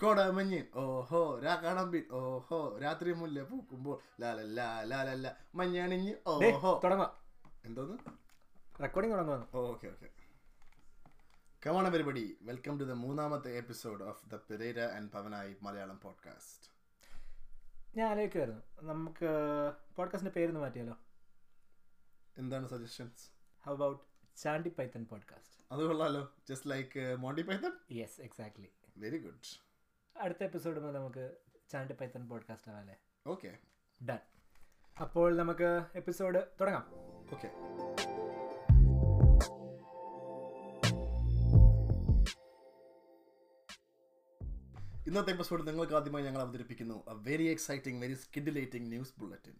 കോടമഞ്ഞ് ഓഹോ രാ കടമ്പിൻ ഓഹോ രാത്രി മുല്ല പൂക്കുമ്പോൾ ലാലല്ല ലാലല്ല മഞ്ഞണിഞ്ഞ് ഓഹോ. തുടങ്ങാം. എന്തോന്ന്? റെക്കോർഡിംഗ് തുടങ്ങാം ഓക്കെ ഓക്കെ. കമാണ പരിപാടി വെൽക്കം ടു ദ മൂന്നാമത്തെ episode of the Pereira and Pavanayi Malayalam podcast ഞാൻ ആലോചിക്കുമായിരുന്നു നമുക്ക് പോഡ്കാസ്റ്റിന്റെ പേരൊന്ന് മാറ്റിയാലോ? എന്താണ് suggestions how about Chandy Python podcast അത് കൊള്ളാലോ. Just like Monty Python yes exactly very good അടുത്ത എപ്പിസോഡ് മുതൽ നമുക്ക് ചാണ്ടി പൈത്തൺ പോഡ്കാസ്റ്റ് ആവാല്ലേ ഓക്കെ ഡൺ അപ്പോൾ നമുക്ക് എപ്പിസോഡ് തുടങ്ങാം. ഓക്കെ ഇന്നത്തെ എപ്പിസോഡ് നിങ്ങൾക്ക് ആദ്യമായി ഞങ്ങൾ അവതരിപ്പിക്കുന്നു. Very exciting very scintillating news bulletin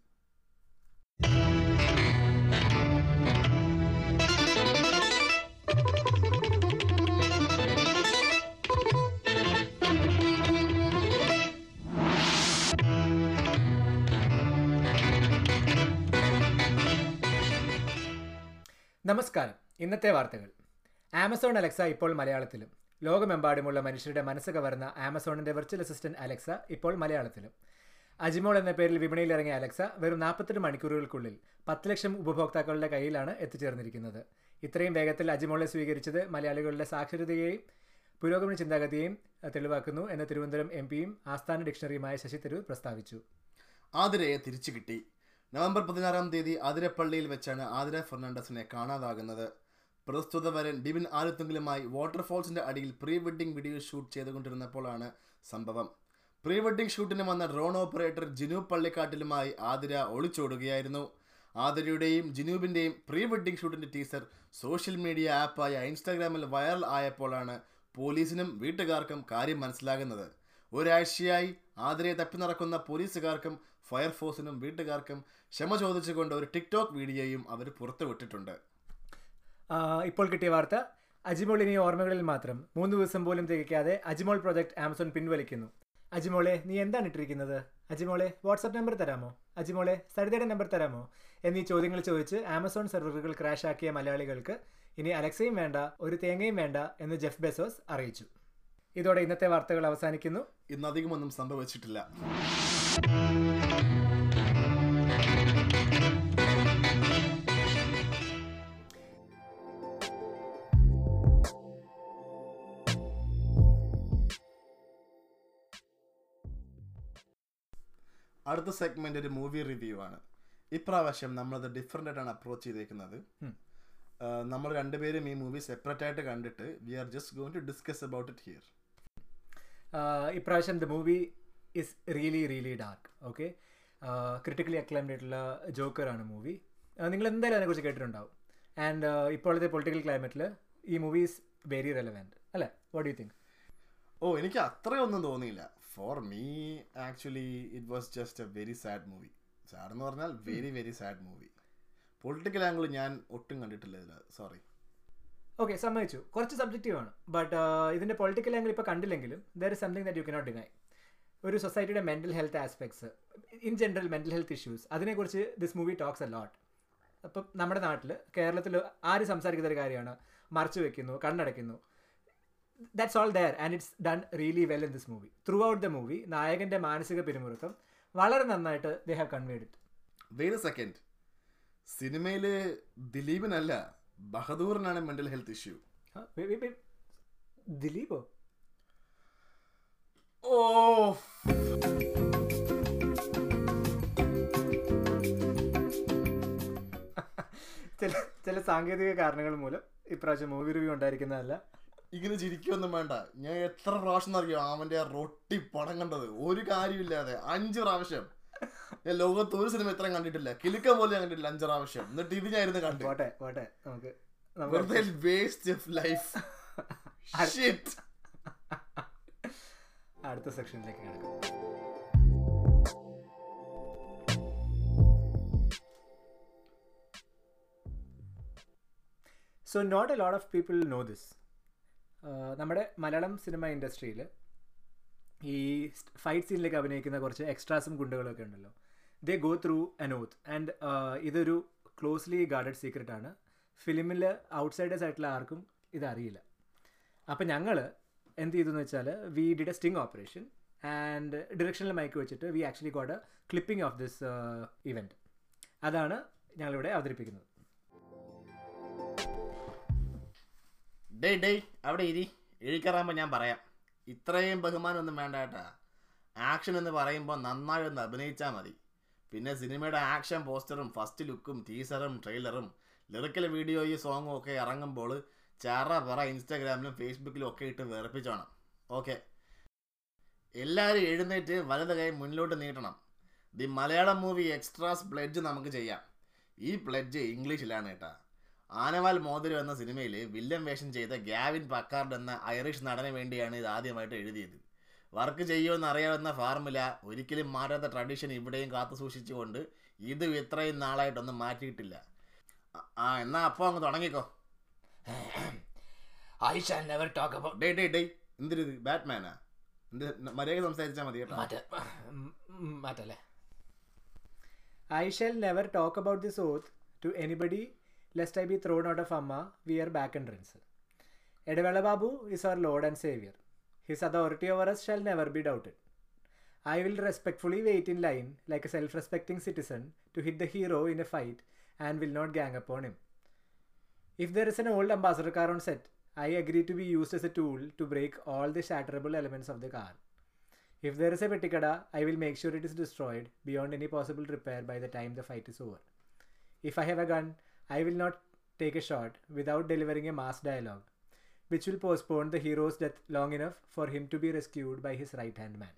നമസ്കാരം. ഇന്നത്തെ വാർത്തകൾ. ആമസോൺ അലക്സ ഇപ്പോൾ മലയാളത്തിലും. ലോകമെമ്പാടുമുള്ള മനുഷ്യരുടെ മനസ്സ് കവർന്ന ആമസോണിന്റെ വെർച്വൽ അസിസ്റ്റന്റ് അലക്സ ഇപ്പോൾ മലയാളത്തിലും. അജിമോൾ എന്ന പേരിൽ വിപണിയിൽ ഇറങ്ങിയ അലക്സ വെറും നാൽപ്പത്തെട്ട് മണിക്കൂറുകൾക്കുള്ളിൽ പത്ത് ലക്ഷം ഉപഭോക്താക്കളുടെ കയ്യിലാണ് എത്തിച്ചേർന്നിരിക്കുന്നത്. ഇത്രയും വേഗത്തിൽ അജിമോളെ സ്വീകരിച്ചത് മലയാളികളുടെ സാക്ഷരതയെയും പുരോഗമന ചിന്താഗതിയെയും തെളിവാക്കുന്നു എന്ന് തിരുവനന്തപുരം എം പിയും ആസ്ഥാന ഡിക്ഷണറിയുമായ ശശി തരൂർ പ്രസ്താവിച്ചു. ആതിരയെ തിരിച്ചു കിട്ടി നവംബർ പതിനാറാം തീയതി ആതിരപ്പള്ളിയിൽ വെച്ചാണ് ആതിര ഫെർണാണ്ടസിനെ കാണാതാകുന്നത്. പ്രസ്തുത വരൻ ബിബിൻ ആലുത്തുങ്കലുമായി വാട്ടർഫോൾസിന്റെ അടിയിൽ പ്രീ വെഡിംഗ് വീഡിയോ ഷൂട്ട് ചെയ്തുകൊണ്ടിരുന്നപ്പോഴാണ് സംഭവം. പ്രീ വെഡിംഗ് ഷൂട്ടിന് വന്ന ഡ്രോൺ ഓപ്പറേറ്റർ ജിനു പള്ളിക്കാട്ടിലുമായി ആതിര ഒളിച്ചോടുകയായിരുന്നു. ആതിരയുടെയും ജിനൂബിന്റെയും പ്രീ വെഡിംഗ് ഷൂട്ടിന്റെ ടീസർ സോഷ്യൽ മീഡിയ ആപ്പായ ഇൻസ്റ്റാഗ്രാമിൽ വൈറൽ ആയപ്പോഴാണ് പോലീസിനും വീട്ടുകാർക്കും കാര്യം മനസ്സിലാകുന്നത്. ഒരാഴ്ചയായി ആതിരയെ തപ്പി നടക്കുന്ന പോലീസുകാർക്കും ഫയർഫോഴ്സിനും വീട്ടുകാർക്കും ക്ഷമ ചോദിച്ചുകൊണ്ട് ഒരു ടിക്ടോക്ക് വീഡിയോയും അവർ പുറത്തുവിട്ടിട്ടുണ്ട്. ഇപ്പോൾ കിട്ടിയ വാർത്ത അജിമോൾ ഇനി ഓർമ്മകളിൽ മാത്രം. മൂന്ന് ദിവസം പോലും തികയ്ക്കാതെ അജിമോൾ പ്രൊജക്ട് ആമസോൺ പിൻവലിക്കുന്നു. അജിമോളെ നീ എന്താണ് ഇട്ടിരിക്കുന്നത്? അജിമോളെ വാട്സപ്പ് നമ്പർ തരാമോ? അജിമോളെ സരിതയുടെ നമ്പർ തരാമോ? എന്നീ ചോദ്യങ്ങൾ ചോദിച്ച് ആമസോൺ സെർവറുകൾ ക്രാഷ് ആക്കിയ മലയാളികൾക്ക് ഇനി അലക്സയും വേണ്ട ഒരു തേങ്ങയും വേണ്ട എന്ന് ജെഫ് ബെസോസ് അറിയിച്ചു. ഇതോടെ ഇന്നത്തെ വാർത്തകൾ അവസാനിക്കുന്നു. ഇന്ന് അധികമൊന്നും സംഭവിച്ചിട്ടില്ല. അടുത്ത സെഗ്മെന്റ് ഒരു മൂവി റിവ്യൂ ആണ്. ഇപ്രാവശ്യം നമ്മളത് ഡിഫറെന്റ് ആയിട്ടാണ് അപ്രോച്ച് ചെയ്തേക്കുന്നത്. നമ്മൾ രണ്ടുപേരും ഈ മൂവി സെപ്പറേറ്റ് ആയിട്ട് കണ്ടിട്ട് we are just going to discuss about it here ഇപ്രാവശ്യം the movie is really really dark okay critically acclaimed ആയിട്ടുള്ള ജോക്കറാണ് മൂവി നിങ്ങൾ എന്തായാലും അതിനെക്കുറിച്ച് കേട്ടിട്ടുണ്ടാവും. ആൻഡ് ഇപ്പോഴത്തെ പൊളിറ്റിക്കൽ ക്ലൈമറ്റിൽ ഈ മൂവി ഈസ് വെരി റെലവെന്റ് അല്ലേ? വാട്ട് യു തിങ്ക് ഓ എനിക്ക് അത്രയൊന്നും തോന്നിയില്ല. For me actually it was just a very sad movie sad എന്ന് പറഞ്ഞാൽ very very sad movie political angle ഞാൻ ഒട്ടും കണ്ടിട്ടില്ല ഇതിൽ സോറി ഓക്കെ സമ്മതിച്ചു. കുറച്ച് സബ്ജക്റ്റീവാണ് ബട്ട് ഇതിന്റെ പൊളിറ്റിക്കൽ ആംഗിൾ ഇപ്പോൾ കണ്ടില്ലെങ്കിലും there is something that you cannot deny ഒരു സൊസൈറ്റിയുടെ mental health aspects in general mental health issues അതിനെക്കുറിച്ച് this movie talks a lot അപ്പം നമ്മുടെ നാട്ടിൽ കേരളത്തിൽ ആര് സംസാരിക്കുന്ന ഒരു കാര്യമാണ് മറച്ചു വെക്കുന്നു കണ്ണടയ്ക്കുന്നു. That's all there and it's done really well in this movie throughout the movie നായകന്റെ മാനസിക പിരിമുറുക്കം വളരെ നന്നായിട്ട് they have conveyed it second സിനിമയിൽ ദിലീപിനല്ല ബഹദൂറിനാണ് മെന്റൽ ഹെൽത്ത് ഇഷ്യൂ ദിലീപോ? ഓ ചില ചില സാങ്കേതിക കാരണങ്ങൾ മൂലം ഇപ്രാവശ്യം മൂവി റിവ്യൂ ഉണ്ടായിരിക്കുന്നതല്ല. ഇങ്ങനെ ചിരിക്കൊന്നും വേണ്ട. ഞാൻ എത്ര പ്രാവശ്യം അറിയോ? അവന്റെ റൊട്ടി പടം കണ്ടത്. ഒരു കാര്യമില്ലാതെ അഞ്ച് പ്രാവശ്യം. ഞാൻ ലോകത്ത് ഒരു സിനിമ ഇത്രയും കണ്ടിട്ടില്ല. കിലുക്ക പോലെ ഞാൻ കണ്ടിട്ടില്ല അഞ്ച് പ്രാവശ്യം എന്നിട്ട് ഇത് ഞാൻ ഇരുന്ന് കണ്ടു. പോട്ടെ പോട്ടെ. നമുക്ക് നമുക്ക് വെറുതെ വേസ്റ്റ് ഓഫ് ലൈഫ് ഷിറ്റ് അടുത്ത സെക്ഷനിലേക്ക് കിടക്കും so not a lot of people know this നമ്മുടെ മലയാളം സിനിമ ഇൻഡസ്ട്രിയിൽ ഈ ഫൈറ്റ് സീനിലേക്ക് അഭിനയിക്കുന്ന കുറച്ച് എക്സ്ട്രാസും ഗുണ്ടകളൊക്കെ ഉണ്ടല്ലോ. They go through an oath and ഇതൊരു ക്ലോസ്ലി ഗാർഡഡ് സീക്രട്ട് ആണ്. ഫിലിമിൽ ഔട്ട്സൈഡേഴ്സ് ആയിട്ടുള്ള ആർക്കും ഇതറിയില്ല. അപ്പം ഞങ്ങൾ എന്ത് ചെയ്തു എന്ന് വെച്ചാൽ we did a sting operation and ഡിറക്ഷനിൽ mic വെച്ചിട്ട് we actually got a clipping of this event അതാണ് ഞങ്ങളിവിടെ അവതരിപ്പിക്കുന്നത്. ഡേ ഡേ അവിടെ ഇരി. എഴുക്കറാകുമ്പോൾ ഞാൻ പറയാം. ഇത്രയും ബഹുമാനമൊന്നും വേണ്ട കേട്ടാ. ആക്ഷൻ എന്ന് പറയുമ്പോൾ നന്നായി ഒന്ന് അഭിനയിച്ചാൽ മതി. പിന്നെ സിനിമയുടെ ആക്ഷൻ പോസ്റ്ററും ഫസ്റ്റ് ലുക്കും ടീസറും ട്രെയിലറും ലിറിക്കൽ വീഡിയോ ഈ സോങ്ങും ഒക്കെ ഇറങ്ങുമ്പോൾ ചാറ പറ ഇൻസ്റ്റാഗ്രാമിലും ഫേസ്ബുക്കിലും ഒക്കെ ഇട്ട് വേർപ്പിച്ചോണം ഓക്കെ എല്ലാവരും എഴുന്നേറ്റ് വലത് കൈ മുന്നിലോട്ട് നീട്ടണം. The Malayalam movie extras pledge നമുക്ക് ചെയ്യാം. ഈ പ്ലെഡ്ജ് ഇംഗ്ലീഷിലാണ് കേട്ടാ. ആനവാൽ മോതിരം എന്ന സിനിമയിൽ വില്ലൻ വേഷം ചെയ്ത ഗാവിൻ പക്കാർഡ് എന്ന ഐറിഷ് നടന് വേണ്ടിയാണ് ഇത് ആദ്യമായിട്ട് എഴുതിയത്. വർക്ക് ചെയ്യുമെന്ന് അറിയാവുന്ന ഫാർമുല ഒരിക്കലും മാറ്റാത്ത ട്രഡീഷൻ ഇവിടെയും കാത്തു സൂക്ഷിച്ചുകൊണ്ട് ഇത് ഇത്രയും നാളായിട്ടൊന്നും മാറ്റിയിട്ടില്ല. ആ, എന്നാ അപ്പോൾ അങ്ങ് തുടങ്ങിക്കോ. I shall never talk about day day day എന്തിരിത് ബാറ്റ്മാനാ? എന്ത് മര്യാദ സംസാരിച്ചാൽ മതി മാറ്റല്ലേ? I shall never talk about this oath to anybody lest I be thrown out of Amma, we are back entrance. Edvela Babu is our Lord and Savior. His authority over us shall never be doubted. I will respectfully wait in line like a self respecting citizen to hit the hero in a fight and will not gang upon him. If there is an old ambassador car on set, I agree to be used as a tool to break all the shatterable elements of the car. If there is a peticada, I will make sure it is destroyed beyond any possible repair by the time the fight is over. If I have a gun, I will not take a shot without delivering a mass dialogue, which will postpone the hero's death long enough for him to be rescued by his right hand man.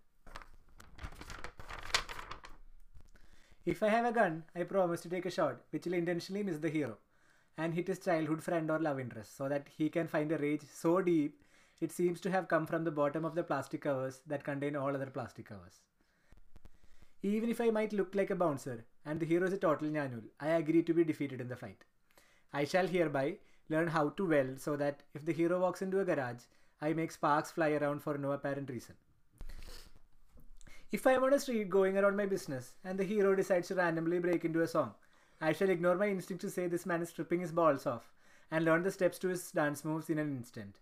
If I have a gun, I promise to take a shot which will intentionally miss the hero and hit his childhood friend or love interest so that he can find a rage so deep it seems to have come from the bottom of the plastic covers that contain all other plastic covers. Even if I might look like a bouncer and the hero is a total nyanul, I agree to be defeated in the fight. I shall hereby learn how to weld so that if the hero walks into a garage, I make sparks fly around for no apparent reason. If I am on a street going around my business and the hero decides to randomly break into a song, I shall ignore my instinct to say this man is stripping his balls off and learn the steps to his dance moves in an instant.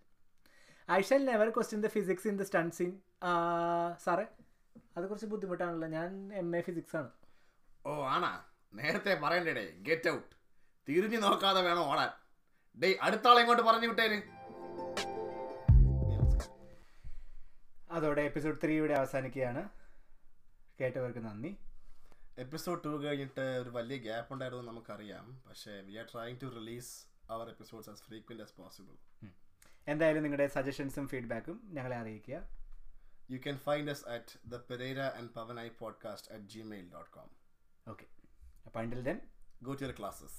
I shall never question the physics in the stunt scene. Uh, സാറേ അത് കുറച്ച് ബുദ്ധിമുട്ടാണല്ലോ. ഞാൻ M A physics ആണ്. ഓ ആണാ. നേരത്തെ പറയണ്ടേ get out തിരിഞ്ഞു നോക്കാതെ വേണം ഓടാൻ. ഡേ അടുത്ത ആളെ ഇങ്ങോട്ട് പറഞ്ഞു വിട്ടേര്. അതോടെ എപ്പിസോഡ് ത്രീ ഇവിടെ അവസാനിക്കുകയാണ്. കേട്ടവർക്ക് നന്ദി. എപ്പിസോഡ് ടു കഴിഞ്ഞിട്ട് ഒരു വലിയ ഗ്യാപ്പ് ഉണ്ടായിരുന്നു നമുക്കറിയാം. പക്ഷേ we are trying to release our episodes as frequent as possible എന്തായാലും നിങ്ങളുടെ സജഷൻസും ഫീഡ്ബാക്കും ഞങ്ങളെ അറിയിക്കുക. You can find us at the Pereira and Pavanai podcast at gmail.com. Okay. Up until then, go to your classes.